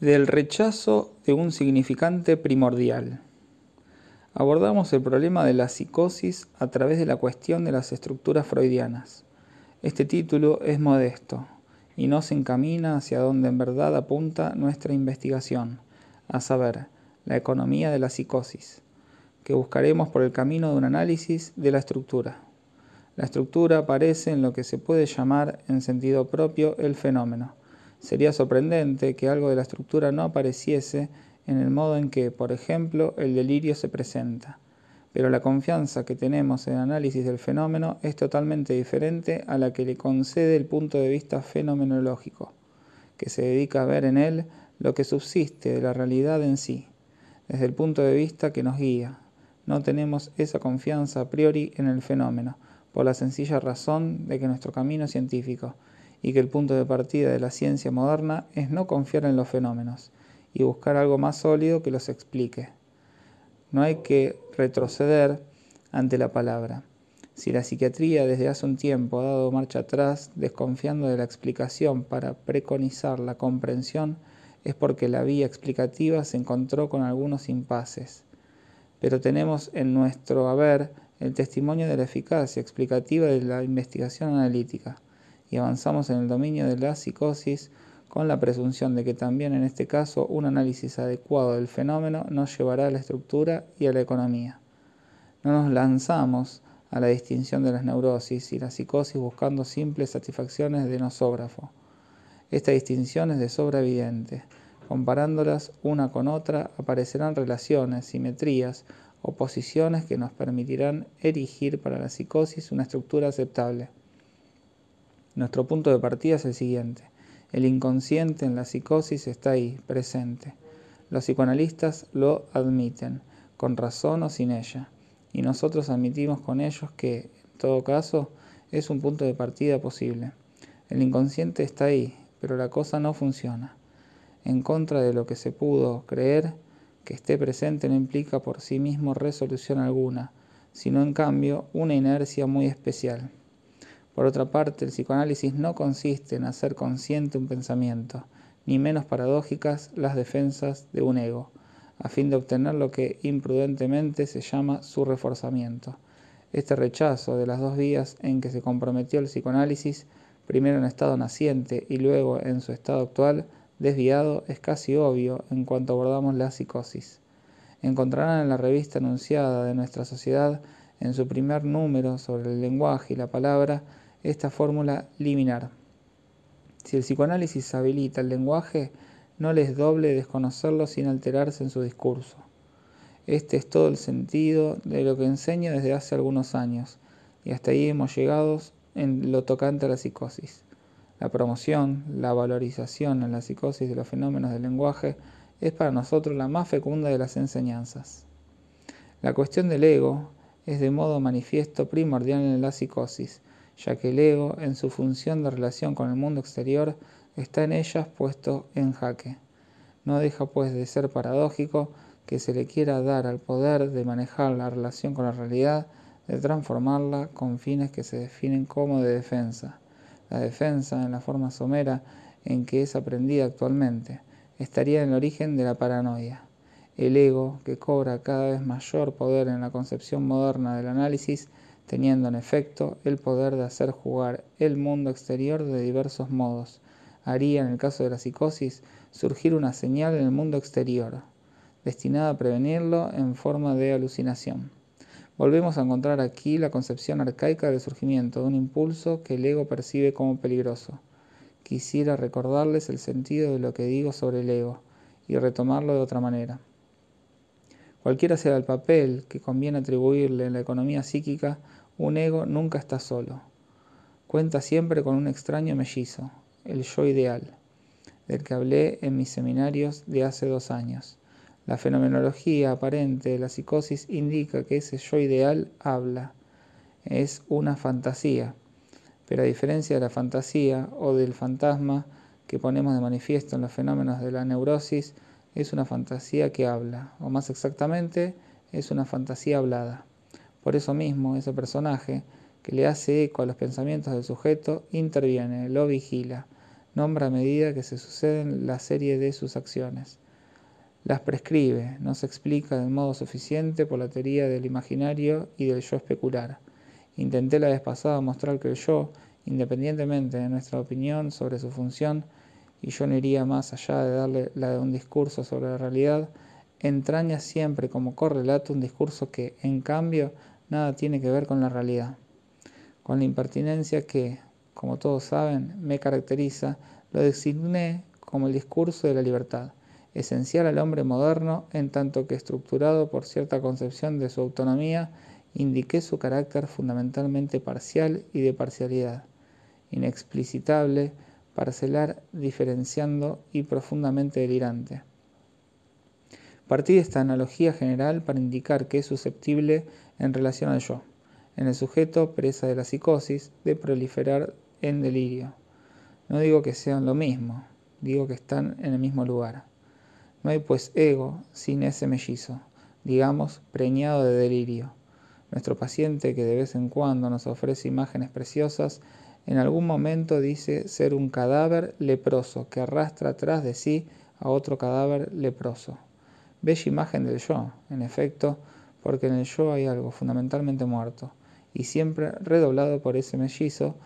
Del rechazo de un significante primordial. Abordamos el problema de la psicosis a través de la cuestión de las estructuras freudianas. Este título es modesto y no se encamina hacia donde en verdad apunta nuestra investigación, a saber, la economía de la psicosis, que buscaremos por el camino de un análisis de la estructura. La estructura aparece en lo que se puede llamar en sentido propio el fenómeno Sería sorprendente que algo de la estructura no apareciese en el modo en que, por ejemplo, el delirio se presenta. Pero la confianza que tenemos en el análisis del fenómeno es totalmente diferente a la que le concede el punto de vista fenomenológico, que se dedica a ver en él lo que subsiste de la realidad en sí, desde el punto de vista que nos guía. No tenemos esa confianza a priori en el fenómeno, por la sencilla razón de que nuestro camino científico y que el punto de partida de la ciencia moderna es no confiar en los fenómenos y buscar algo más sólido que los explique. No hay que retroceder ante la palabra. Si la psiquiatría desde hace un tiempo ha dado marcha atrás, desconfiando de la explicación para preconizar la comprensión, es porque la vía explicativa se encontró con algunos impases. Pero tenemos en nuestro haber el testimonio de la eficacia explicativa de la investigación analítica y avanzamos en el dominio de la psicosis con la presunción de que también en este caso un análisis adecuado del fenómeno nos llevará a la estructura y a la economía. No nos lanzamos a la distinción de las neurosis y la psicosis buscando simples satisfacciones de nosógrafo. Esta distinción es de sobra evidente. Comparándolas una con otra aparecerán relaciones, simetrías, oposiciones que nos permitirán erigir para la psicosis una estructura aceptable. Nuestro punto de partida es el siguiente. El inconsciente en la psicosis está ahí, presente. Los psicoanalistas lo admiten, con razón o sin ella, y nosotros admitimos con ellos que, en todo caso, es un punto de partida posible. El inconsciente está ahí, pero la cosa no funciona. En contra de lo que se pudo creer, que esté presente no implica por sí mismo resolución alguna, sino en cambio una inercia muy especial. Por otra parte, el psicoanálisis no consiste en hacer consciente un pensamiento, ni menos paradójicas las defensas de un ego, a fin de obtener lo que imprudentemente se llama su reforzamiento. Este rechazo de las dos vías en que se comprometió el psicoanálisis, primero en estado naciente y luego en su estado actual, desviado, es casi obvio en cuanto abordamos la psicosis. Encontrarán en la revista anunciada de nuestra sociedad, en su primer número sobre el lenguaje y la palabra, esta fórmula liminar. Si el psicoanálisis habilita el lenguaje, no les doble desconocerlo sin alterarse en su discurso. Este es todo el sentido de lo que enseña desde hace algunos años, y hasta ahí hemos llegado en lo tocante a la psicosis. La promoción, la valorización en la psicosis de los fenómenos del lenguaje es para nosotros la más fecunda de las enseñanzas. La cuestión del ego es de modo manifiesto primordial en la psicosis, ya que el ego, en su función de relación con el mundo exterior, está en ellas puesto en jaque. No deja pues de ser paradójico que se le quiera dar al poder de manejar la relación con la realidad, de transformarla con fines que se definen como de defensa. La defensa, en la forma somera en que es aprendida actualmente, estaría en el origen de la paranoia. El ego, que cobra cada vez mayor poder en la concepción moderna del análisis, teniendo en efecto el poder de hacer jugar el mundo exterior de diversos modos. Haría, en el caso de la psicosis, surgir una señal en el mundo exterior, destinada a prevenirlo en forma de alucinación. Volvemos a encontrar aquí la concepción arcaica del surgimiento de un impulso que el ego percibe como peligroso. Quisiera recordarles el sentido de lo que digo sobre el ego y retomarlo de otra manera. Cualquiera sea el papel que conviene atribuirle en la economía psíquica, un ego nunca está solo. Cuenta siempre con un extraño mellizo, el yo ideal, del que hablé en mis seminarios de hace dos años. La fenomenología aparente de la psicosis indica que ese yo ideal habla, es una fantasía, pero a diferencia de la fantasía o del fantasma que ponemos de manifiesto en los fenómenos de la neurosis, es una fantasía que habla, o más exactamente, es una fantasía hablada. Por eso mismo, ese personaje, que le hace eco a los pensamientos del sujeto, interviene, lo vigila, nombra a medida que se suceden la serie de sus acciones. Las prescribe, no se explica de modo suficiente por la teoría del imaginario y del yo especular. Intenté la vez pasada mostrar que el yo, independientemente de nuestra opinión sobre su función, y yo no iría más allá de darle la de un discurso sobre la realidad, entraña siempre como correlato un discurso que, en cambio, nada tiene que ver con la realidad. Con la impertinencia que, como todos saben, me caracteriza, lo designé como el discurso de la libertad, esencial al hombre moderno en tanto que estructurado por cierta concepción de su autonomía, indiqué su carácter fundamentalmente parcial y de parcialidad, inexplicitable, parcelar, diferenciando y profundamente delirante. Partí de esta analogía general para indicar que es susceptible en relación al yo, en el sujeto presa de la psicosis, de proliferar en delirio. No digo que sean lo mismo, digo que están en el mismo lugar. No hay pues ego sin ese mellizo, digamos, preñado de delirio. Nuestro paciente que de vez en cuando nos ofrece imágenes preciosas, en algún momento dice ser un cadáver leproso que arrastra atrás de sí a otro cadáver leproso. Bella imagen del yo, en efecto, porque en el yo hay algo fundamentalmente muerto, y siempre redoblado por ese mellizo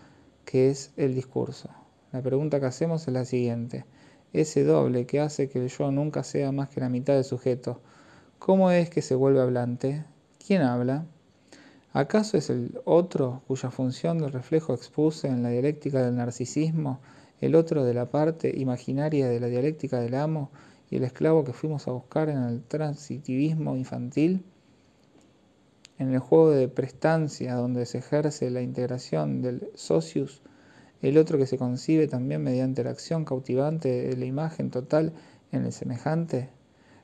que es el discurso. La pregunta que hacemos es la siguiente. Ese doble que hace que el yo nunca sea más que la mitad del sujeto, ¿cómo es que se vuelve hablante? ¿Quién habla? ¿Acaso es el otro cuya función del reflejo expuse en la dialéctica del narcisismo, el otro de la parte imaginaria de la dialéctica del amo y el esclavo que fuimos a buscar en el transitivismo infantil? En el juego de prestancia donde se ejerce la integración del socius, el otro que se concibe también mediante la acción cautivante de la imagen total en el semejante,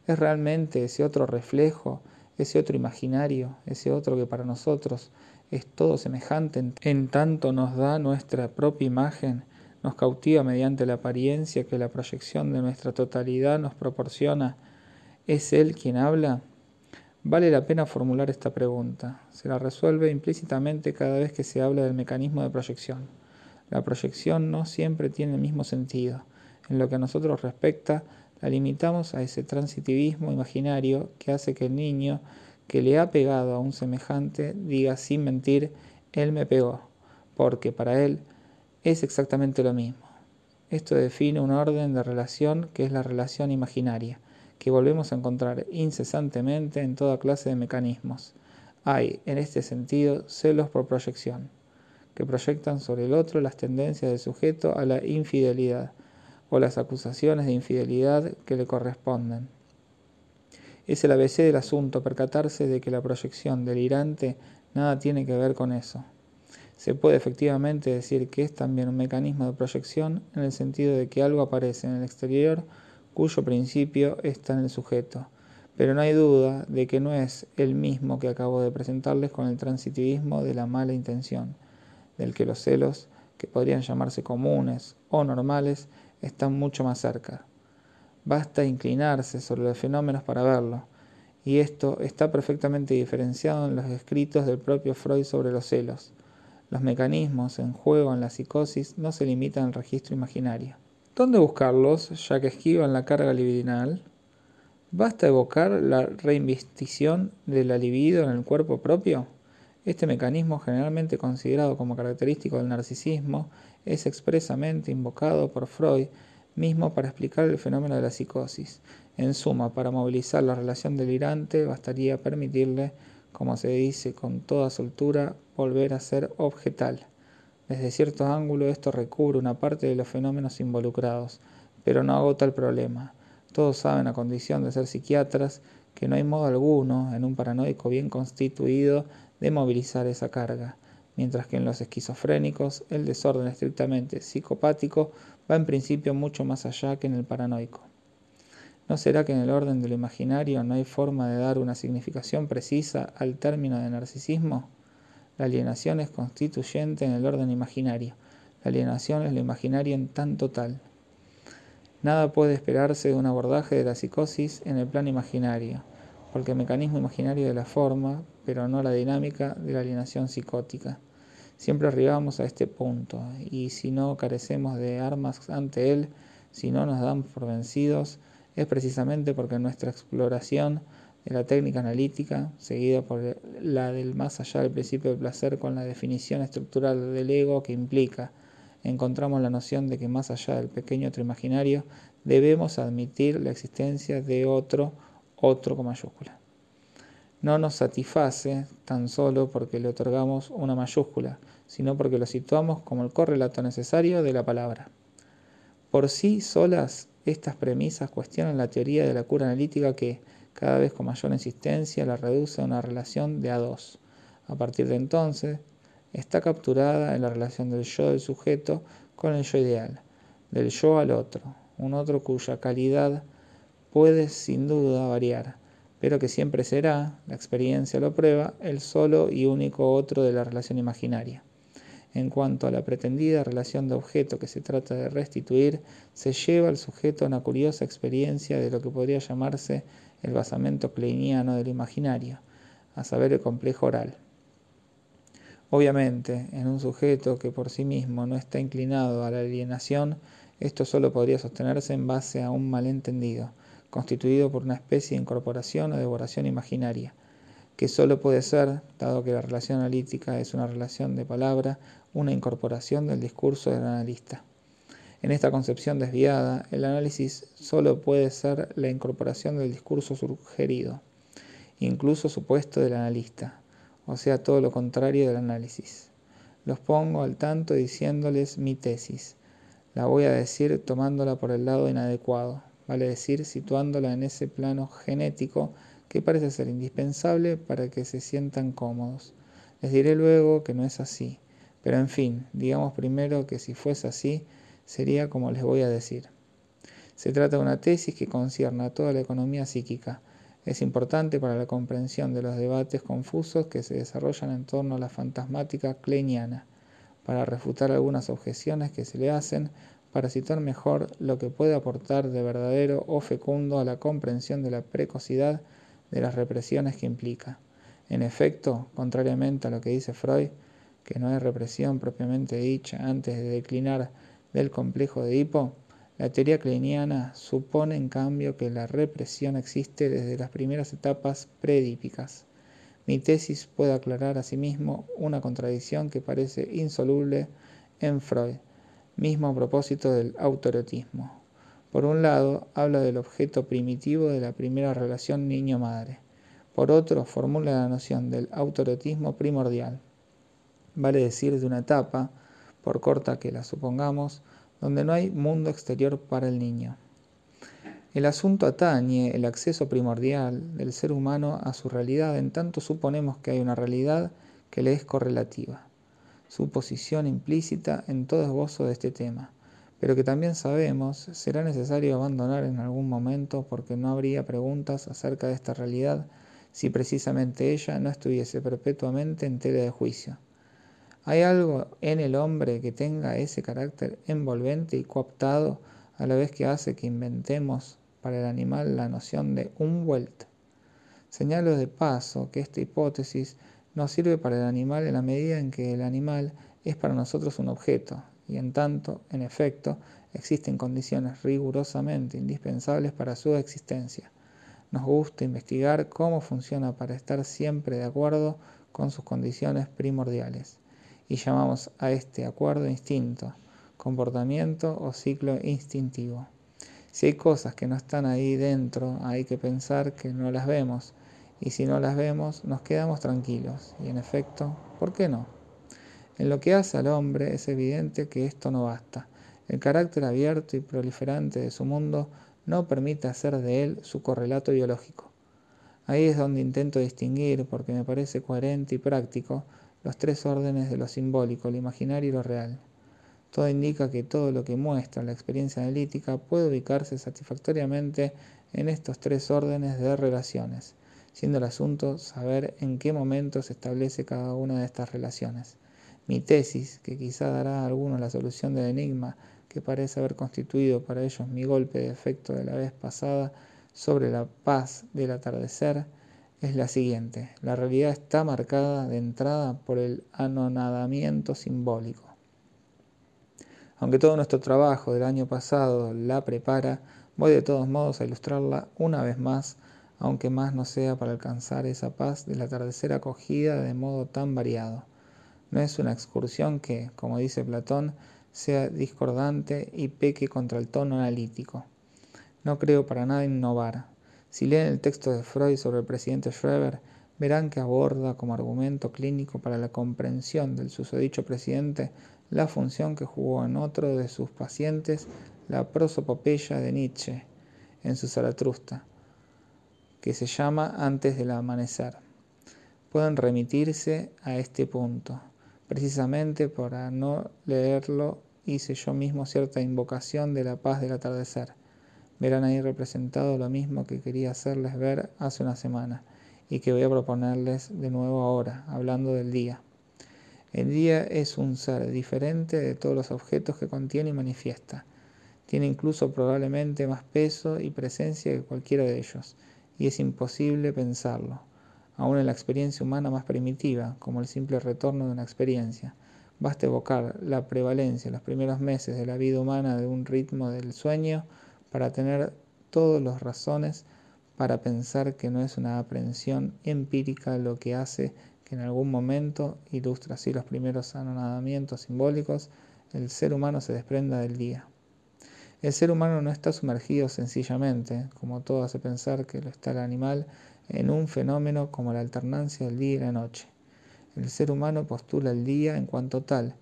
es realmente ese otro reflejo ese otro imaginario, ese otro que para nosotros es todo semejante, en tanto nos da nuestra propia imagen, nos cautiva mediante la apariencia que la proyección de nuestra totalidad nos proporciona, ¿es Él quien habla? Vale la pena formular esta pregunta. Se la resuelve implícitamente cada vez que se habla del mecanismo de proyección. La proyección no siempre tiene el mismo sentido. En lo que a nosotros respecta, la limitamos a ese transitivismo imaginario que hace que el niño que le ha pegado a un semejante diga sin mentir, él me pegó, porque para él es exactamente lo mismo. Esto define un orden de relación que es la relación imaginaria, que volvemos a encontrar incesantemente en toda clase de mecanismos. Hay, en este sentido, celos por proyección, que proyectan sobre el otro las tendencias del sujeto a la infidelidad, o las acusaciones de infidelidad que le corresponden. Es el ABC del asunto percatarse de que la proyección delirante nada tiene que ver con eso. Se puede efectivamente decir que es también un mecanismo de proyección en el sentido de que algo aparece en el exterior cuyo principio está en el sujeto, pero no hay duda de que no es el mismo que acabo de presentarles con el transitivismo de la mala intención, del que los celos, que podrían llamarse comunes o normales, están mucho más cerca. Basta inclinarse sobre los fenómenos para verlo, y esto está perfectamente diferenciado en los escritos del propio Freud sobre los celos. Los mecanismos en juego en la psicosis no se limitan al registro imaginario. ¿Dónde buscarlos, ya que esquivan la carga libidinal? ¿Basta evocar la reinvestición de la libido en el cuerpo propio? Este mecanismo, generalmente considerado como característico del narcisismo, es expresamente invocado por Freud mismo para explicar el fenómeno de la psicosis. En suma, para movilizar la relación delirante bastaría permitirle, como se dice con toda soltura, volver a ser objetal. Desde cierto ángulo esto recubre una parte de los fenómenos involucrados, pero no agota el problema. Todos saben, a condición de ser psiquiatras, que no hay modo alguno, en un paranoico bien constituido, de movilizar esa carga mientras que en los esquizofrénicos el desorden estrictamente psicopático va en principio mucho más allá que en el paranoico. ¿No será que en el orden de lo imaginario no hay forma de dar una significación precisa al término de narcisismo? La alienación es constituyente en el orden imaginario. La alienación es lo imaginario en tanto tal. Nada puede esperarse de un abordaje de la psicosis en el plano imaginario, porque el mecanismo imaginario de la forma, pero no la dinámica de la alienación psicótica. Siempre arribamos a este punto, y si no carecemos de armas ante él, si no nos damos por vencidos, es precisamente porque nuestra exploración de la técnica analítica, seguida por la del más allá del principio del placer con la definición estructural del ego que implica, encontramos la noción de que más allá del pequeño otro imaginario, debemos admitir la existencia de otro, otro con mayúscula no nos satisface tan solo porque le otorgamos una mayúscula, sino porque lo situamos como el correlato necesario de la palabra. Por sí solas, estas premisas cuestionan la teoría de la cura analítica que, cada vez con mayor insistencia, la reduce a una relación de a dos. A partir de entonces, está capturada en la relación del yo del sujeto con el yo ideal, del yo al otro, un otro cuya calidad puede sin duda variar pero que siempre será, la experiencia lo prueba, el solo y único otro de la relación imaginaria. En cuanto a la pretendida relación de objeto que se trata de restituir, se lleva al sujeto a una curiosa experiencia de lo que podría llamarse el basamento kleiniano del imaginario, a saber el complejo oral. Obviamente, en un sujeto que por sí mismo no está inclinado a la alienación, esto solo podría sostenerse en base a un malentendido, constituido por una especie de incorporación o devoración imaginaria, que solo puede ser, dado que la relación analítica es una relación de palabra, una incorporación del discurso del analista. En esta concepción desviada, el análisis solo puede ser la incorporación del discurso sugerido, incluso supuesto del analista, o sea, todo lo contrario del análisis. Los pongo al tanto diciéndoles mi tesis. La voy a decir tomándola por el lado inadecuado, vale decir situándola en ese plano genético que parece ser indispensable para que se sientan cómodos. Les diré luego que no es así, pero en fin, digamos primero que si fuese así, sería como les voy a decir. Se trata de una tesis que concierne a toda la economía psíquica. Es importante para la comprensión de los debates confusos que se desarrollan en torno a la fantasmática kleiniana, para refutar algunas objeciones que se le hacen para situar mejor lo que puede aportar de verdadero o fecundo a la comprensión de la precocidad de las represiones que implica. En efecto, contrariamente a lo que dice Freud, que no hay represión propiamente dicha antes de declinar del complejo de Hipo, la teoría kleiniana supone en cambio que la represión existe desde las primeras etapas predípicas. Mi tesis puede aclarar asimismo una contradicción que parece insoluble en Freud mismo a propósito del autoerotismo. Por un lado, habla del objeto primitivo de la primera relación niño-madre. Por otro, formula la noción del autoerotismo primordial, vale decir de una etapa, por corta que la supongamos, donde no hay mundo exterior para el niño. El asunto atañe el acceso primordial del ser humano a su realidad en tanto suponemos que hay una realidad que le es correlativa su posición implícita en todo esbozo de este tema, pero que también sabemos será necesario abandonar en algún momento porque no habría preguntas acerca de esta realidad si precisamente ella no estuviese perpetuamente en tela de juicio. ¿Hay algo en el hombre que tenga ese carácter envolvente y cooptado a la vez que hace que inventemos para el animal la noción de un Welt? Señalo de paso que esta hipótesis nos sirve para el animal en la medida en que el animal es para nosotros un objeto, y en tanto, en efecto, existen condiciones rigurosamente indispensables para su existencia. Nos gusta investigar cómo funciona para estar siempre de acuerdo con sus condiciones primordiales, y llamamos a este acuerdo instinto, comportamiento o ciclo instintivo. Si hay cosas que no están ahí dentro, hay que pensar que no las vemos, y si no las vemos nos quedamos tranquilos. Y en efecto, ¿por qué no? En lo que hace al hombre es evidente que esto no basta. El carácter abierto y proliferante de su mundo no permite hacer de él su correlato biológico. Ahí es donde intento distinguir, porque me parece coherente y práctico, los tres órdenes de lo simbólico, lo imaginario y lo real. Todo indica que todo lo que muestra la experiencia analítica puede ubicarse satisfactoriamente en estos tres órdenes de relaciones, siendo el asunto saber en qué momento se establece cada una de estas relaciones. Mi tesis, que quizá dará a algunos la solución del enigma que parece haber constituido para ellos mi golpe de efecto de la vez pasada sobre la paz del atardecer, es la siguiente. La realidad está marcada de entrada por el anonadamiento simbólico. Aunque todo nuestro trabajo del año pasado la prepara, voy de todos modos a ilustrarla una vez más, aunque más no sea para alcanzar esa paz de la atardecer acogida de modo tan variado. No es una excursión que, como dice Platón, sea discordante y peque contra el tono analítico. No creo para nada innovar. Si leen el texto de Freud sobre el presidente Schreber, verán que aborda como argumento clínico para la comprensión del susodicho presidente la función que jugó en otro de sus pacientes la prosopopeya de Nietzsche en su Zaratrusta, que se llama Antes del amanecer. Pueden remitirse a este punto. Precisamente para no leerlo hice yo mismo cierta invocación de la paz del atardecer. Verán ahí representado lo mismo que quería hacerles ver hace una semana y que voy a proponerles de nuevo ahora, hablando del día. El día es un ser diferente de todos los objetos que contiene y manifiesta. Tiene incluso probablemente más peso y presencia que cualquiera de ellos, y es imposible pensarlo aún en la experiencia humana más primitiva, como el simple retorno de una experiencia. Basta evocar la prevalencia en los primeros meses de la vida humana de un ritmo del sueño para tener todas las razones para pensar que no es una aprehensión empírica lo que hace que en algún momento, ilustra así los primeros anonadamientos simbólicos, el ser humano se desprenda del día. El ser humano no está sumergido sencillamente, como todo hace pensar que lo está el animal, en un fenómeno como la alternancia del día y la noche. El ser humano postula el día en cuanto tal,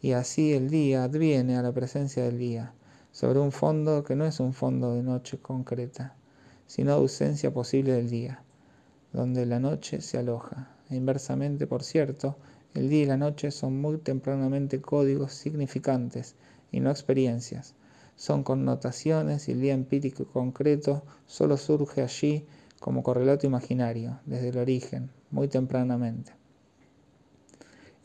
y así el día adviene a la presencia del día, sobre un fondo que no es un fondo de noche concreta, sino ausencia posible del día, donde la noche se aloja. E inversamente, por cierto, el día y la noche son muy tempranamente códigos significantes y no experiencias. Son connotaciones y el día empírico concreto solo surge allí como correlato imaginario, desde el origen, muy tempranamente.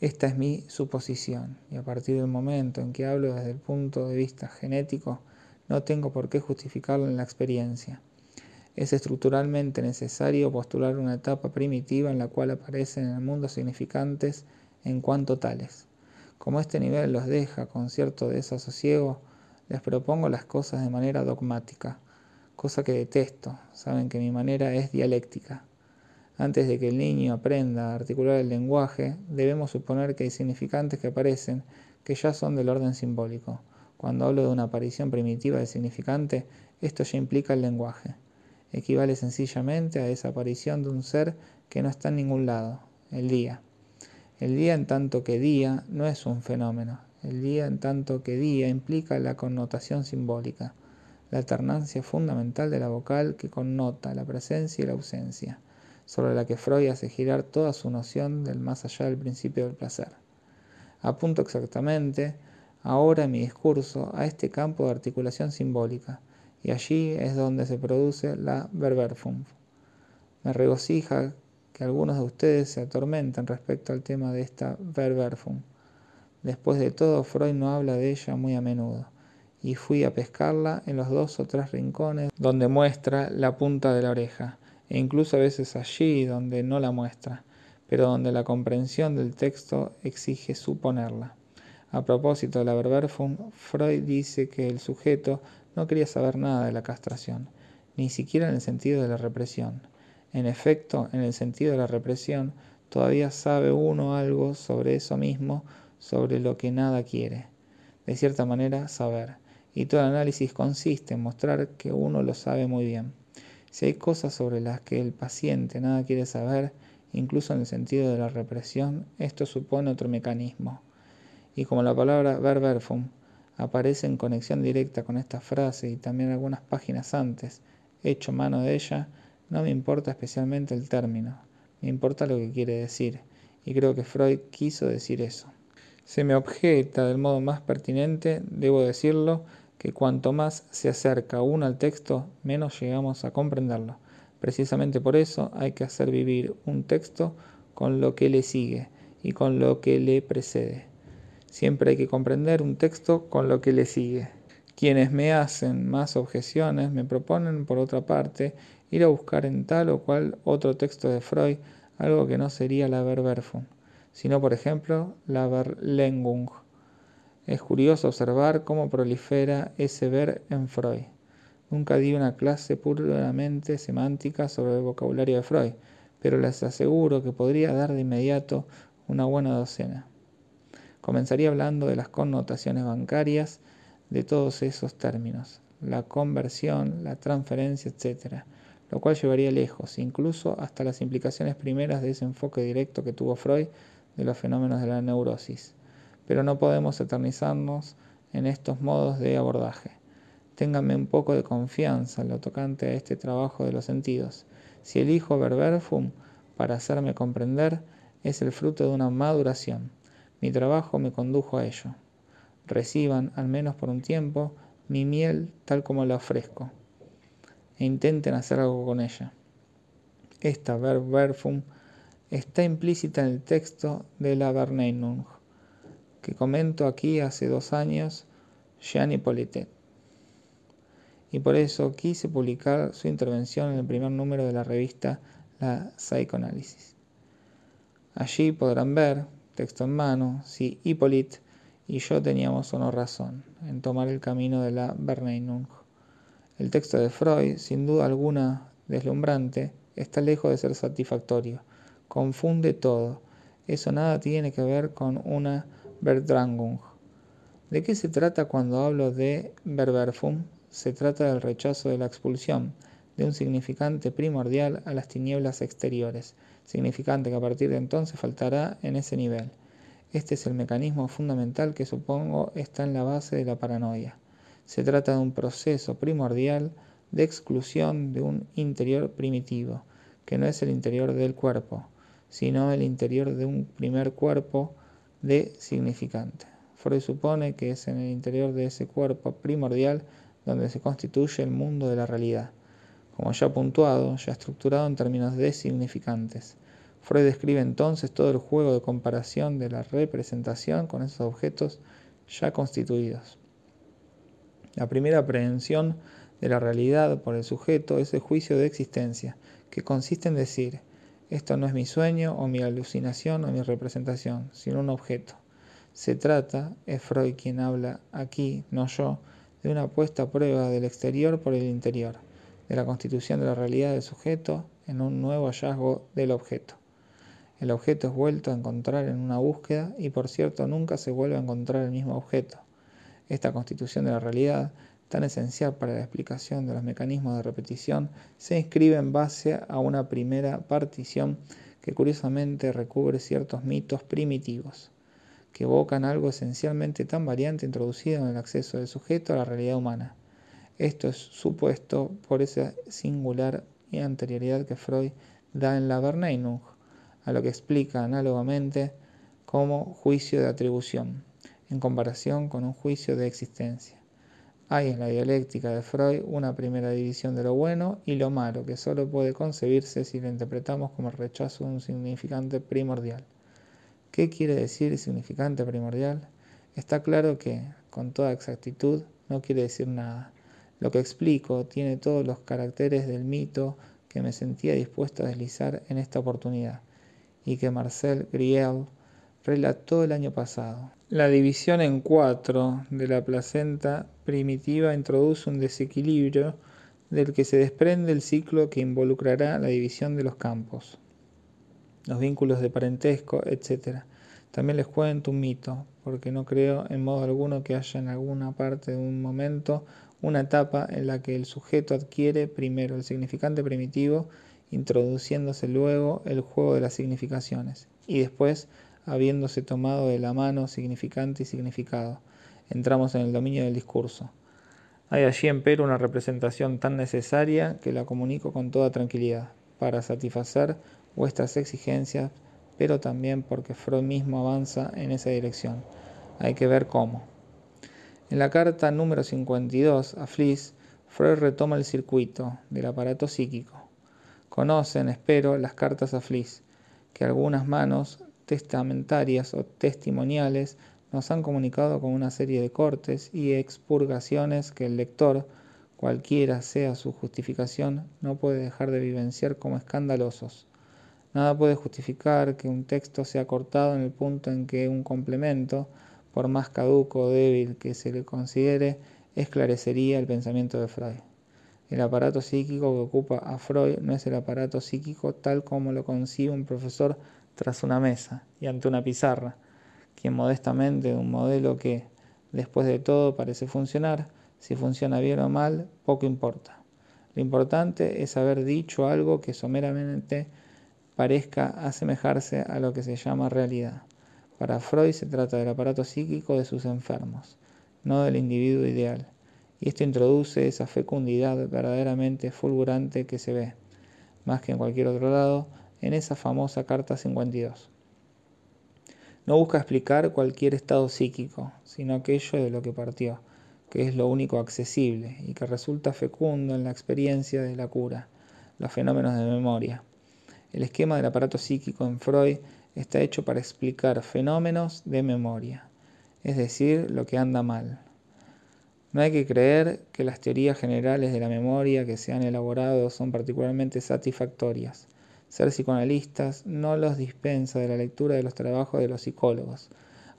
Esta es mi suposición, y a partir del momento en que hablo desde el punto de vista genético, no tengo por qué justificarlo en la experiencia. Es estructuralmente necesario postular una etapa primitiva en la cual aparecen en el mundo significantes en cuanto tales. Como este nivel los deja con cierto desasosiego, les propongo las cosas de manera dogmática, cosa que detesto. Saben que mi manera es dialéctica. Antes de que el niño aprenda a articular el lenguaje, debemos suponer que hay significantes que aparecen que ya son del orden simbólico. Cuando hablo de una aparición primitiva de significante, esto ya implica el lenguaje. Equivale sencillamente a esa aparición de un ser que no está en ningún lado, el día. El día en tanto que día no es un fenómeno. El día en tanto que día implica la connotación simbólica la alternancia fundamental de la vocal que connota la presencia y la ausencia, sobre la que Freud hace girar toda su noción del más allá del principio del placer. Apunto exactamente ahora en mi discurso a este campo de articulación simbólica, y allí es donde se produce la Verwerfung. Me regocija que algunos de ustedes se atormenten respecto al tema de esta Verwerfung. Después de todo, Freud no habla de ella muy a menudo y fui a pescarla en los dos o tres rincones donde muestra la punta de la oreja, e incluso a veces allí donde no la muestra, pero donde la comprensión del texto exige suponerla. A propósito de la Verwerfung, Freud dice que el sujeto no quería saber nada de la castración, ni siquiera en el sentido de la represión. En efecto, en el sentido de la represión, todavía sabe uno algo sobre eso mismo, sobre lo que nada quiere. De cierta manera, saber y todo el análisis consiste en mostrar que uno lo sabe muy bien. Si hay cosas sobre las que el paciente nada quiere saber, incluso en el sentido de la represión, esto supone otro mecanismo. Y como la palabra verberfum aparece en conexión directa con esta frase y también algunas páginas antes, hecho mano de ella, no me importa especialmente el término, me importa lo que quiere decir, y creo que Freud quiso decir eso. Se me objeta del modo más pertinente, debo decirlo, que cuanto más se acerca uno al texto, menos llegamos a comprenderlo. Precisamente por eso hay que hacer vivir un texto con lo que le sigue y con lo que le precede. Siempre hay que comprender un texto con lo que le sigue. Quienes me hacen más objeciones me proponen, por otra parte, ir a buscar en tal o cual otro texto de Freud algo que no sería la Verwerfung, sino, por ejemplo, la Verlengung. Es curioso observar cómo prolifera ese ver en Freud. Nunca di una clase puramente semántica sobre el vocabulario de Freud, pero les aseguro que podría dar de inmediato una buena docena. Comenzaría hablando de las connotaciones bancarias de todos esos términos, la conversión, la transferencia, etc., lo cual llevaría lejos, incluso hasta las implicaciones primeras de ese enfoque directo que tuvo Freud de los fenómenos de la neurosis. Pero no podemos eternizarnos en estos modos de abordaje. Ténganme un poco de confianza en lo tocante a este trabajo de los sentidos. Si elijo verberfum para hacerme comprender, es el fruto de una maduración. Mi trabajo me condujo a ello. Reciban, al menos por un tiempo, mi miel tal como la ofrezco, e intenten hacer algo con ella. Esta verberfum está implícita en el texto de la Verneinung, que comento aquí hace dos años, Jean Hippolyte. Y por eso quise publicar su intervención en el primer número de la revista La Psychoanalysis. Allí podrán ver, texto en mano, si Hippolyte y yo teníamos o no razón en tomar el camino de la Verneinung. El texto de Freud, sin duda alguna deslumbrante, está lejos de ser satisfactorio. Confunde todo. Eso nada tiene que ver con una Verdrangung. ¿De qué se trata cuando hablo de Verberfum? Se trata del rechazo de la expulsión de un significante primordial a las tinieblas exteriores, significante que a partir de entonces faltará en ese nivel. Este es el mecanismo fundamental que supongo está en la base de la paranoia. Se trata de un proceso primordial de exclusión de un interior primitivo, que no es el interior del cuerpo, sino el interior de un primer cuerpo de significante. Freud supone que es en el interior de ese cuerpo primordial donde se constituye el mundo de la realidad, como ya puntuado, ya estructurado en términos de significantes. Freud describe entonces todo el juego de comparación de la representación con esos objetos ya constituidos. La primera aprehensión de la realidad por el sujeto es el juicio de existencia, que consiste en decir, esto no es mi sueño o mi alucinación o mi representación, sino un objeto. Se trata, es Freud quien habla aquí, no yo, de una puesta a prueba del exterior por el interior, de la constitución de la realidad del sujeto en un nuevo hallazgo del objeto. El objeto es vuelto a encontrar en una búsqueda y por cierto nunca se vuelve a encontrar el mismo objeto. Esta constitución de la realidad, tan esencial para la explicación de los mecanismos de repetición, se inscribe en base a una primera partición que curiosamente recubre ciertos mitos primitivos, que evocan algo esencialmente tan variante introducido en el acceso del sujeto a la realidad humana. Esto es supuesto por esa singular anterioridad que Freud da en la Verneinung, a lo que explica análogamente como juicio de atribución, en comparación con un juicio de existencia. Hay en la dialéctica de Freud una primera división de lo bueno y lo malo, que solo puede concebirse si lo interpretamos como rechazo de un significante primordial. ¿Qué quiere decir significante primordial? Está claro que, con toda exactitud, no quiere decir nada. Lo que explico tiene todos los caracteres del mito que me sentía dispuesto a deslizar en esta oportunidad y que Marcel Griel relató el año pasado. La división en cuatro de la placenta primitiva introduce un desequilibrio del que se desprende el ciclo que involucrará la división de los campos, los vínculos de parentesco, etc. También les cuento un mito, porque no creo en modo alguno que haya en alguna parte de un momento una etapa en la que el sujeto adquiere primero el significante primitivo introduciéndose luego el juego de las significaciones, y después habiéndose tomado de la mano significante y significado. Entramos en el dominio del discurso. Hay allí en Perú una representación tan necesaria que la comunico con toda tranquilidad, para satisfacer vuestras exigencias, pero también porque Freud mismo avanza en esa dirección. Hay que ver cómo. En la carta número 52 a Fliss, Freud retoma el circuito del aparato psíquico Conocen, espero, las cartas a Fliss, que algunas manos testamentarias o testimoniales nos han comunicado con una serie de cortes y expurgaciones que el lector, cualquiera sea su justificación, no puede dejar de vivenciar como escandalosos. Nada puede justificar que un texto sea cortado en el punto en que un complemento, por más caduco o débil que se le considere, esclarecería el pensamiento de Freud. El aparato psíquico que ocupa a Freud no es el aparato psíquico tal como lo concibe un profesor tras una mesa y ante una pizarra, quien modestamente de un modelo que, después de todo, parece funcionar, si funciona bien o mal, poco importa. Lo importante es haber dicho algo que someramente parezca asemejarse a lo que se llama realidad. Para Freud se trata del aparato psíquico de sus enfermos, no del individuo ideal, y esto introduce esa fecundidad verdaderamente fulgurante que se ve, más que en cualquier otro lado, en esa famosa Carta 52. No busca explicar cualquier estado psíquico, sino aquello de lo que partió, que es lo único accesible y que resulta fecundo en la experiencia de la cura, los fenómenos de memoria. El esquema del aparato psíquico en Freud está hecho para explicar fenómenos de memoria, es decir, lo que anda mal. No hay que creer que las teorías generales de la memoria que se han elaborado son particularmente satisfactorias. Ser psicoanalistas no los dispensa de la lectura de los trabajos de los psicólogos.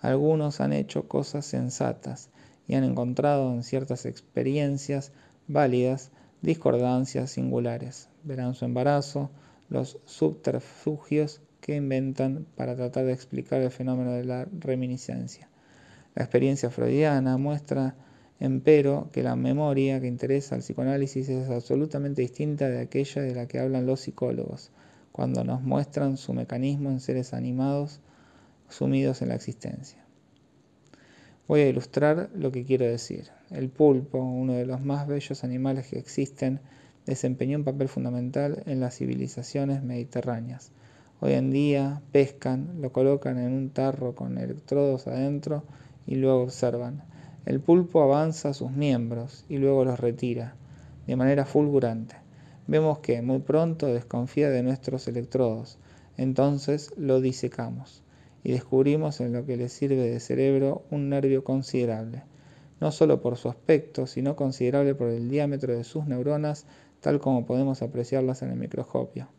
Algunos han hecho cosas sensatas y han encontrado en ciertas experiencias válidas discordancias singulares. Verán su embarazo, los subterfugios que inventan para tratar de explicar el fenómeno de la reminiscencia. La experiencia freudiana muestra, empero, que la memoria que interesa al psicoanálisis es absolutamente distinta de aquella de la que hablan los psicólogos cuando nos muestran su mecanismo en seres animados sumidos en la existencia. Voy a ilustrar lo que quiero decir. El pulpo, uno de los más bellos animales que existen, desempeñó un papel fundamental en las civilizaciones mediterráneas. Hoy en día pescan, lo colocan en un tarro con electrodos adentro y luego observan. El pulpo avanza sus miembros y luego los retira, de manera fulgurante vemos que muy pronto desconfía de nuestros electrodos. Entonces lo disecamos y descubrimos en lo que le sirve de cerebro un nervio considerable, no solo por su aspecto, sino considerable por el diámetro de sus neuronas, tal como podemos apreciarlas en el microscopio.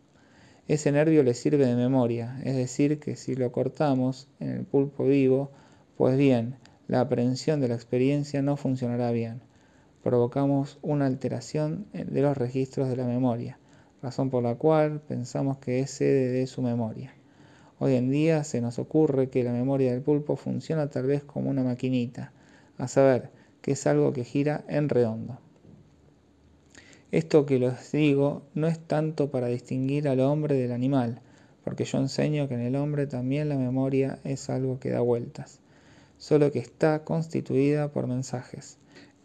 Ese nervio le sirve de memoria, es decir, que si lo cortamos en el pulpo vivo, pues bien, la aprehensión de la experiencia no funcionará bien provocamos una alteración de los registros de la memoria, razón por la cual pensamos que es sede de su memoria. Hoy en día se nos ocurre que la memoria del pulpo funciona tal vez como una maquinita, a saber, que es algo que gira en redondo. Esto que les digo no es tanto para distinguir al hombre del animal, porque yo enseño que en el hombre también la memoria es algo que da vueltas, solo que está constituida por mensajes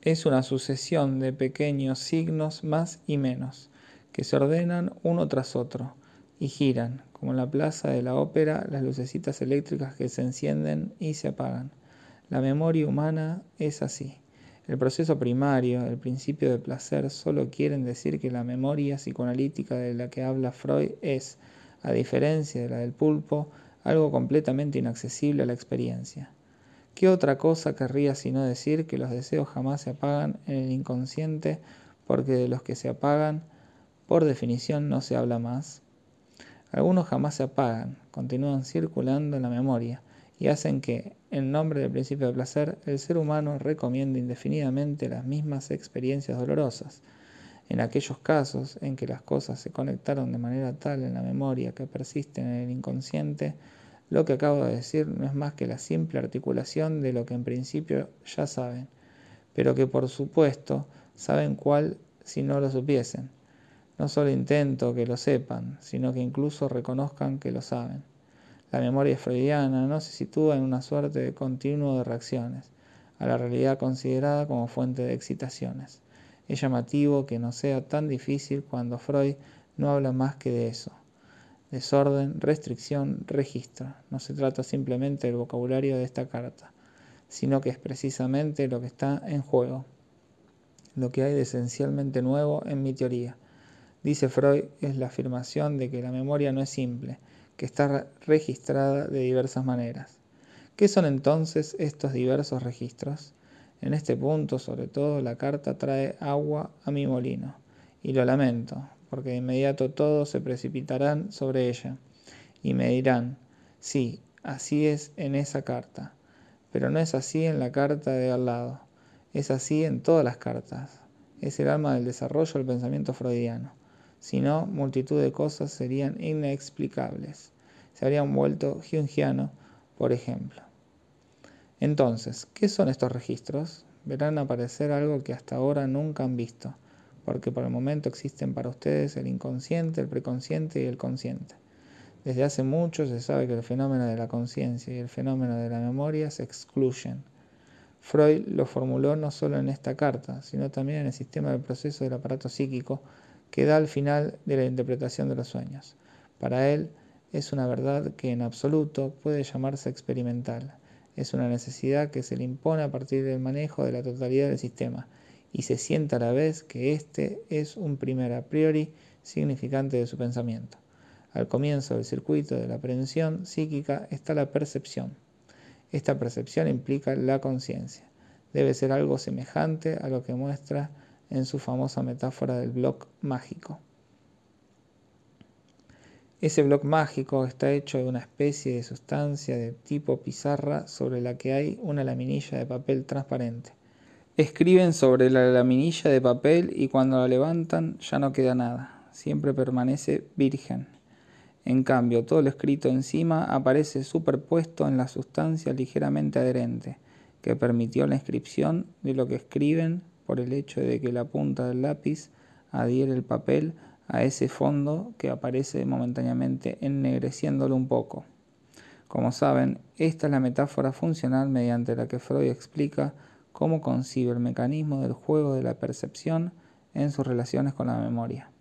es una sucesión de pequeños signos más y menos, que se ordenan uno tras otro y giran, como en la plaza de la ópera, las lucecitas eléctricas que se encienden y se apagan. La memoria humana es así. El proceso primario, el principio de placer, solo quieren decir que la memoria psicoanalítica de la que habla Freud es, a diferencia de la del pulpo, algo completamente inaccesible a la experiencia. ¿Qué otra cosa querría sino decir que los deseos jamás se apagan en el inconsciente porque de los que se apagan, por definición, no se habla más? Algunos jamás se apagan, continúan circulando en la memoria y hacen que, en nombre del principio de placer, el ser humano recomiende indefinidamente las mismas experiencias dolorosas. En aquellos casos en que las cosas se conectaron de manera tal en la memoria que persisten en el inconsciente, lo que acabo de decir no es más que la simple articulación de lo que en principio ya saben, pero que por supuesto saben cuál si no lo supiesen. No solo intento que lo sepan, sino que incluso reconozcan que lo saben. La memoria freudiana no se sitúa en una suerte de continuo de reacciones a la realidad considerada como fuente de excitaciones. Es llamativo que no sea tan difícil cuando Freud no habla más que de eso desorden, restricción, registro. No se trata simplemente del vocabulario de esta carta, sino que es precisamente lo que está en juego, lo que hay de esencialmente nuevo en mi teoría. Dice Freud, es la afirmación de que la memoria no es simple, que está registrada de diversas maneras, ¿Qué son entonces estos diversos registros? En este punto, sobre todo, la carta trae agua a mi molino, y lo lamento, porque de inmediato todos se precipitarán sobre ella, y me dirán, sí, así es en esa carta, pero no es así en la carta de al lado, es así en todas las cartas, es el alma del desarrollo del pensamiento freudiano, si no, multitud de cosas serían inexplicables, se habrían vuelto jungiano, por ejemplo. Entonces, ¿qué son estos registros? Verán aparecer algo que hasta ahora nunca han visto, porque por el momento existen para ustedes el inconsciente, el preconsciente y el consciente. Desde hace mucho se sabe que el fenómeno de la conciencia y el fenómeno de la memoria se excluyen. Freud lo formuló no solo en esta carta, sino también en el sistema del proceso del aparato psíquico que da al final de la interpretación de los sueños. Para él es una verdad que en absoluto puede llamarse experimental es una necesidad que se le impone a partir del manejo de la totalidad del sistema y se siente a la vez que este es un primer a priori significante de su pensamiento. Al comienzo del circuito de la aprehensión psíquica está la percepción. Esta percepción implica la conciencia. Debe ser algo semejante a lo que muestra en su famosa metáfora del bloc mágico. Ese bloc mágico está hecho de una especie de sustancia de tipo pizarra sobre la que hay una laminilla de papel transparente. Escriben sobre la laminilla de papel y cuando la levantan ya no queda nada, siempre permanece virgen. En cambio, todo lo escrito encima aparece superpuesto en la sustancia ligeramente adherente, que permitió la inscripción de lo que escriben por el hecho de que la punta del lápiz adhiere el papel a ese fondo que aparece momentáneamente ennegreciéndolo un poco. Como saben, esta es la metáfora funcional mediante la que Freud explica cómo concibe el mecanismo del juego de la percepción en sus relaciones con la memoria.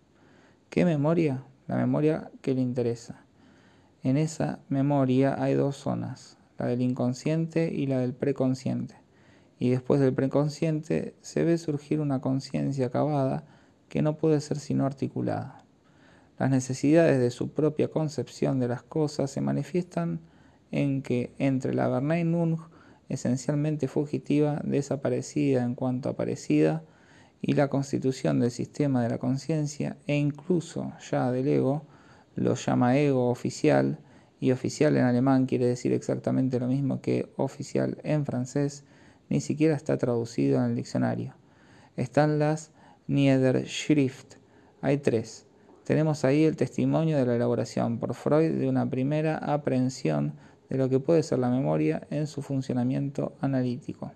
¿Qué memoria? La memoria que le interesa. En esa memoria hay dos zonas, la del inconsciente y la del preconsciente. Y después del preconsciente se ve surgir una conciencia acabada que no puede ser sino articulada. Las necesidades de su propia concepción de las cosas se manifiestan en que entre la Verney-Nung, esencialmente fugitiva, desaparecida en cuanto aparecida, y la constitución del sistema de la conciencia, e incluso ya del ego, lo llama ego oficial, y oficial en alemán quiere decir exactamente lo mismo que oficial en francés, ni siquiera está traducido en el diccionario. Están las Niederschrift. Hay tres. Tenemos ahí el testimonio de la elaboración por Freud de una primera aprehensión de lo que puede ser la memoria en su funcionamiento analítico.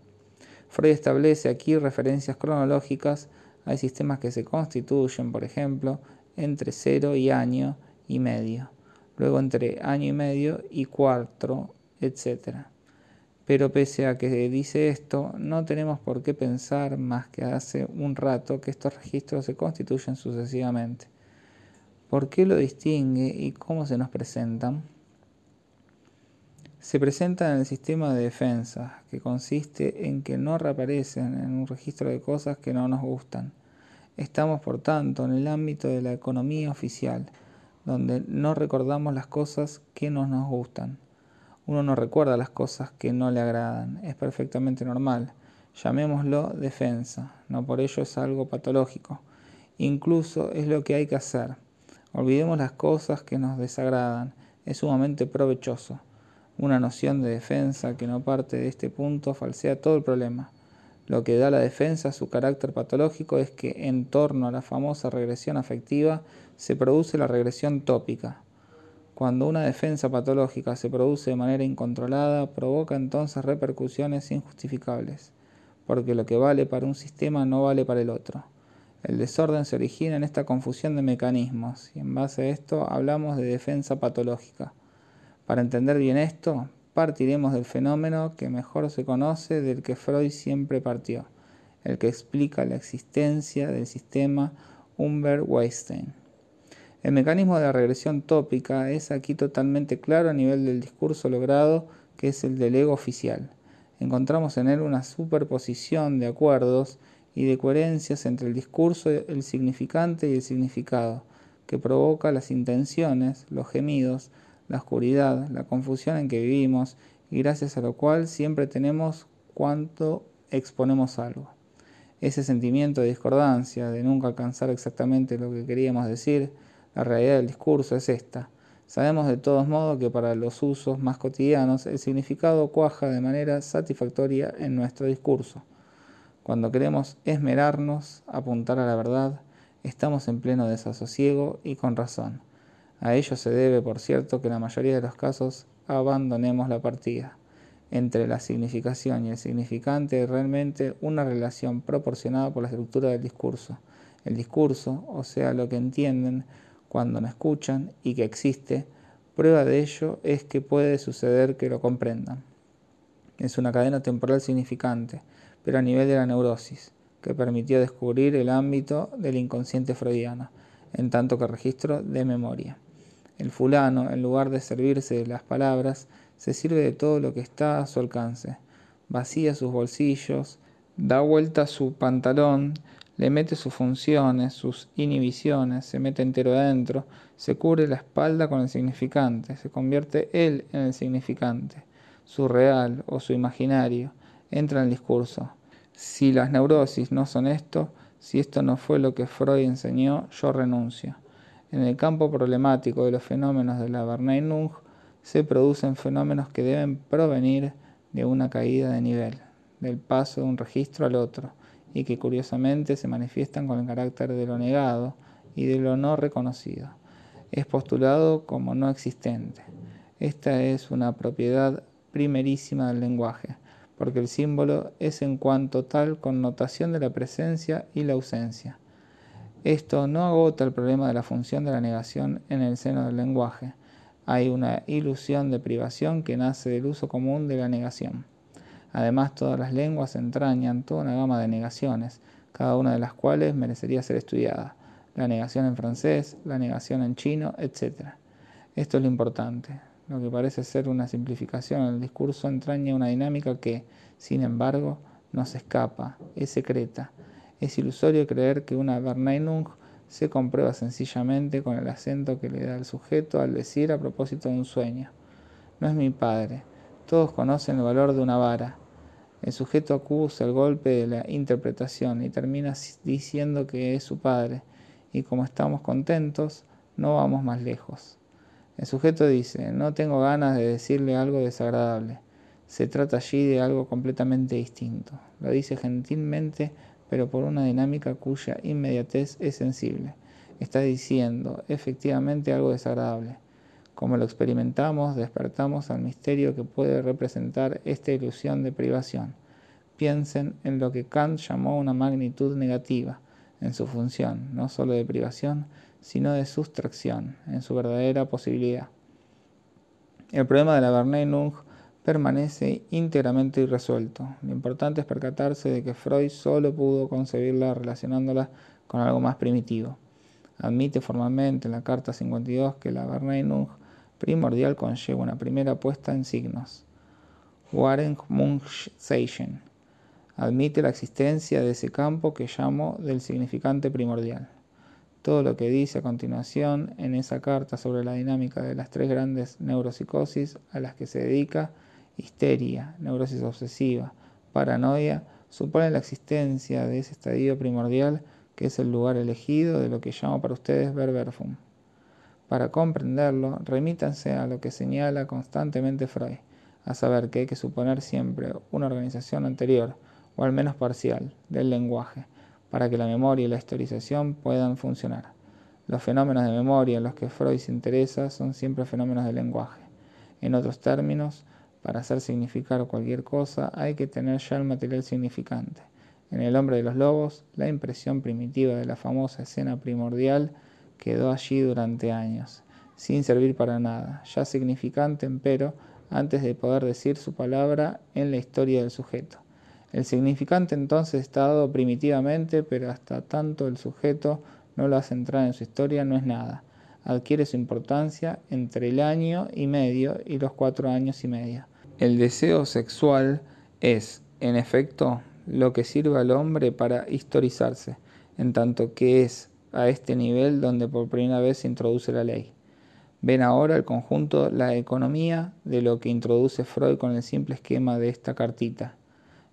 Freud establece aquí referencias cronológicas. Hay sistemas que se constituyen, por ejemplo, entre cero y año y medio, luego entre año y medio y cuatro, etc. Pero pese a que dice esto, no tenemos por qué pensar más que hace un rato que estos registros se constituyen sucesivamente. ¿Por qué lo distingue y cómo se nos presentan? Se presentan en el sistema de defensa, que consiste en que no reaparecen en un registro de cosas que no nos gustan. Estamos, por tanto, en el ámbito de la economía oficial, donde no recordamos las cosas que no nos gustan. Uno no recuerda las cosas que no le agradan, es perfectamente normal. Llamémoslo defensa, no por ello es algo patológico. Incluso es lo que hay que hacer. Olvidemos las cosas que nos desagradan, es sumamente provechoso. Una noción de defensa que no parte de este punto falsea todo el problema. Lo que da a la defensa su carácter patológico es que en torno a la famosa regresión afectiva se produce la regresión tópica. Cuando una defensa patológica se produce de manera incontrolada, provoca entonces repercusiones injustificables, porque lo que vale para un sistema no vale para el otro. El desorden se origina en esta confusión de mecanismos, y en base a esto hablamos de defensa patológica. Para entender bien esto, partiremos del fenómeno que mejor se conoce del que Freud siempre partió, el que explica la existencia del sistema Humbert-Weisstein. El mecanismo de la regresión tópica es aquí totalmente claro a nivel del discurso logrado, que es el del ego oficial. Encontramos en él una superposición de acuerdos y de coherencias entre el discurso, el significante y el significado, que provoca las intenciones, los gemidos, la oscuridad, la confusión en que vivimos y gracias a lo cual siempre tenemos cuanto exponemos algo. Ese sentimiento de discordancia, de nunca alcanzar exactamente lo que queríamos decir, la realidad del discurso es esta. Sabemos de todos modos que para los usos más cotidianos el significado cuaja de manera satisfactoria en nuestro discurso. Cuando queremos esmerarnos, apuntar a la verdad, estamos en pleno desasosiego y con razón. A ello se debe, por cierto, que en la mayoría de los casos abandonemos la partida. Entre la significación y el significante hay realmente una relación proporcionada por la estructura del discurso. El discurso, o sea, lo que entienden cuando me escuchan y que existe, prueba de ello es que puede suceder que lo comprendan. Es una cadena temporal significante, pero a nivel de la neurosis, que permitió descubrir el ámbito del inconsciente freudiano, en tanto que registro de memoria. El fulano, en lugar de servirse de las palabras, se sirve de todo lo que está a su alcance. Vacía sus bolsillos, da vuelta su pantalón, le mete sus funciones, sus inhibiciones, se mete entero adentro, se cubre la espalda con el significante, se convierte él en el significante, su real o su imaginario, entra en el discurso. Si las neurosis no son esto, si esto no fue lo que Freud enseñó, yo renuncio. En el campo problemático de los fenómenos de la Verneinung se producen fenómenos que deben provenir de una caída de nivel, del paso de un registro al otro, y que curiosamente se manifiestan con el carácter de lo negado y de lo no reconocido. Es postulado como no existente. Esta es una propiedad primerísima del lenguaje, porque el símbolo es en cuanto tal connotación de la presencia y la ausencia. Esto no agota el problema de la función de la negación en el seno del lenguaje. Hay una ilusión de privación que nace del uso común de la negación. Además, todas las lenguas entrañan toda una gama de negaciones, cada una de las cuales merecería ser estudiada. La negación en francés, la negación en chino, etc. Esto es lo importante. Lo que parece ser una simplificación en el discurso entraña una dinámica que, sin embargo, no se escapa, es secreta. Es ilusorio creer que una Verneinung se comprueba sencillamente con el acento que le da el sujeto al decir a propósito de un sueño. No es mi padre, todos conocen el valor de una vara. El sujeto acusa el golpe de la interpretación y termina diciendo que es su padre, y como estamos contentos, no vamos más lejos. El sujeto dice, no tengo ganas de decirle algo desagradable. Se trata allí de algo completamente distinto. Lo dice gentilmente, pero por una dinámica cuya inmediatez es sensible. Está diciendo efectivamente algo desagradable. Como lo experimentamos, despertamos al misterio que puede representar esta ilusión de privación. Piensen en lo que Kant llamó una magnitud negativa, en su función, no sólo de privación, sino de sustracción, en su verdadera posibilidad. El problema de la Verneinung permanece íntegramente irresuelto. Lo importante es percatarse de que Freud solo pudo concebirla relacionándola con algo más primitivo. Admite formalmente en la Carta 52 que la Verneinung primordial conlleva una primera puesta en signos. Warenmunchzeichen admite la existencia de ese campo que llamo del significante primordial. Todo lo que dice a continuación en esa carta sobre la dinámica de las tres grandes neuropsicosis a las que se dedica, histeria, neurosis obsesiva, paranoia, supone la existencia de ese estadio primordial que es el lugar elegido de lo que llamo para ustedes verberfum. Para comprenderlo, remítanse a lo que señala constantemente Freud, a saber que hay que suponer siempre una organización anterior, o al menos parcial, del lenguaje, para que la memoria y la historización puedan funcionar. Los fenómenos de memoria en los que Freud se interesa son siempre fenómenos del lenguaje. En otros términos, para hacer significar cualquier cosa hay que tener ya el material significante. En el hombre de los lobos, la impresión primitiva de la famosa escena primordial quedó allí durante años, sin servir para nada, ya significante, empero, antes de poder decir su palabra en la historia del sujeto. El significante entonces está dado primitivamente, pero hasta tanto el sujeto no lo hace entrar en su historia, no es nada. Adquiere su importancia entre el año y medio y los cuatro años y medio. El deseo sexual es, en efecto, lo que sirve al hombre para historizarse, en tanto que es a este nivel donde por primera vez se introduce la ley. Ven ahora el conjunto, la economía de lo que introduce Freud con el simple esquema de esta cartita.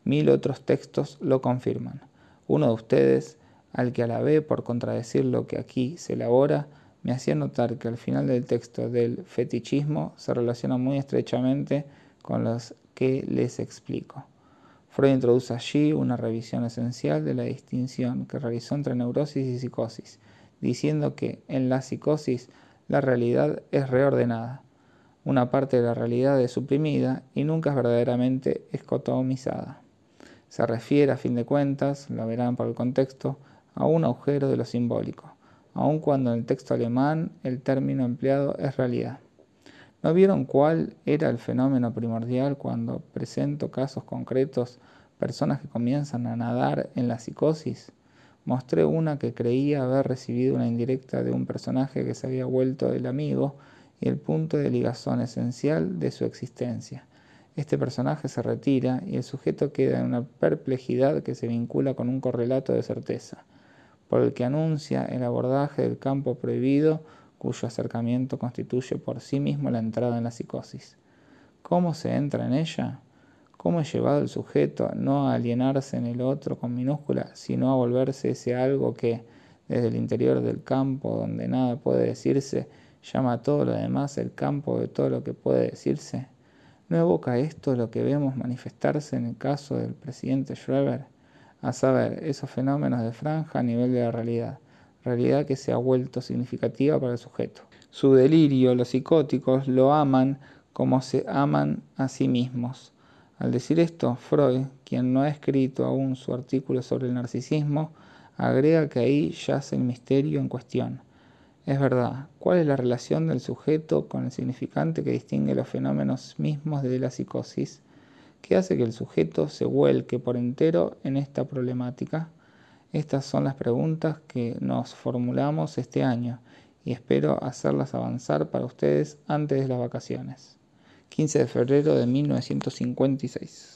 Mil otros textos lo confirman. Uno de ustedes, al que alabé por contradecir lo que aquí se elabora, me hacía notar que al final del texto del fetichismo se relaciona muy estrechamente con los que les explico. Freud introduce allí una revisión esencial de la distinción que realizó entre neurosis y psicosis, diciendo que en la psicosis la realidad es reordenada, una parte de la realidad es suprimida y nunca es verdaderamente escotomizada. Se refiere, a fin de cuentas, lo verán por el contexto, a un agujero de lo simbólico, aun cuando en el texto alemán el término empleado es realidad. ¿No vieron cuál era el fenómeno primordial cuando presento casos concretos, personas que comienzan a nadar en la psicosis? Mostré una que creía haber recibido una indirecta de un personaje que se había vuelto el amigo y el punto de ligazón esencial de su existencia. Este personaje se retira y el sujeto queda en una perplejidad que se vincula con un correlato de certeza, por el que anuncia el abordaje del campo prohibido cuyo acercamiento constituye por sí mismo la entrada en la psicosis. ¿Cómo se entra en ella? ¿Cómo es llevado el sujeto no a alienarse en el otro con minúscula, sino a volverse ese algo que, desde el interior del campo donde nada puede decirse, llama a todo lo demás el campo de todo lo que puede decirse? ¿No evoca esto lo que vemos manifestarse en el caso del presidente Schreber? A saber, esos fenómenos de franja a nivel de la realidad, realidad que se ha vuelto significativa para el sujeto. Su delirio, los psicóticos, lo aman como se aman a sí mismos al decir esto, Freud, quien no ha escrito aún su artículo sobre el narcisismo, agrega que ahí yace el misterio en cuestión. Es verdad, ¿cuál es la relación del sujeto con el significante que distingue los fenómenos mismos de la psicosis? ¿Qué hace que el sujeto se vuelque por entero en esta problemática? Estas son las preguntas que nos formulamos este año y espero hacerlas avanzar para ustedes antes de las vacaciones. 15 de febrero de 1956.